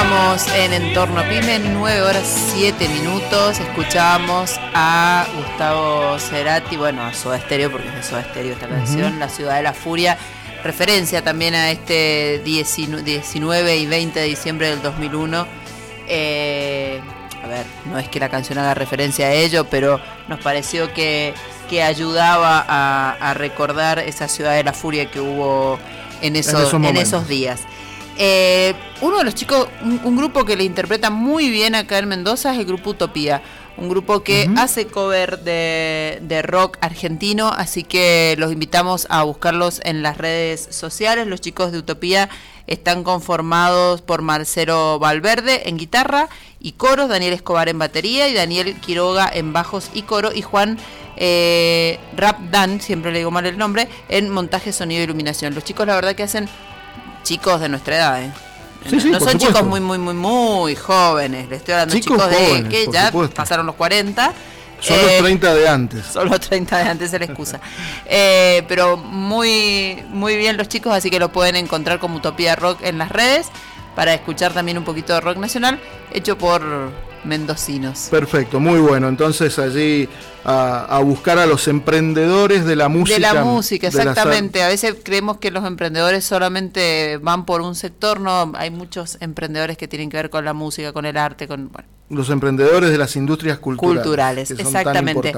Seguimos en Entorno Pyme, 9 horas 7 minutos. Escuchábamos a Gustavo Cerati, bueno, a Soda Stereo, porque es de Soda Stereo esta canción, La Ciudad de la Furia. Referencia también a este 19 y 20 de diciembre del 2001. Eh, a ver, no es que la canción haga referencia a ello, pero nos pareció que, que ayudaba a, recordar esa Ciudad de la Furia que hubo en esos, en esos días. Eh, uno de los chicos, un, grupo que le interpreta muy bien acá en Mendoza es el grupo Utopía, un grupo que hace cover de, rock argentino, así que los invitamos a buscarlos en las redes sociales. Los chicos de Utopía están conformados por Marcelo Valverde en guitarra y coros, Daniel Escobar en batería y Daniel Quiroga en bajos y coro y Juan eh, Rap Dan, siempre le digo mal el nombre, en montaje, sonido e iluminación. Los chicos la verdad que hacen chicos de nuestra edad, ¿eh? no son chicos muy, muy, muy, muy jóvenes. Le estoy hablando chicos, chicos de que ya pasaron los 40. Son los 30 eh, de antes. Son los 30 de antes, es la excusa. eh, pero muy, muy bien los chicos, así que lo pueden encontrar como Utopía Rock en las redes para escuchar también un poquito de rock nacional, hecho por mendocinos. Perfecto, muy bueno. Entonces allí a, buscar a los emprendedores de la música. De la música, exactamente. A veces creemos que los emprendedores solamente van por un sector, no, hay muchos emprendedores que tienen que ver con la música, con el arte, con... Los emprendedores de las industrias culturales. Culturales, exactamente.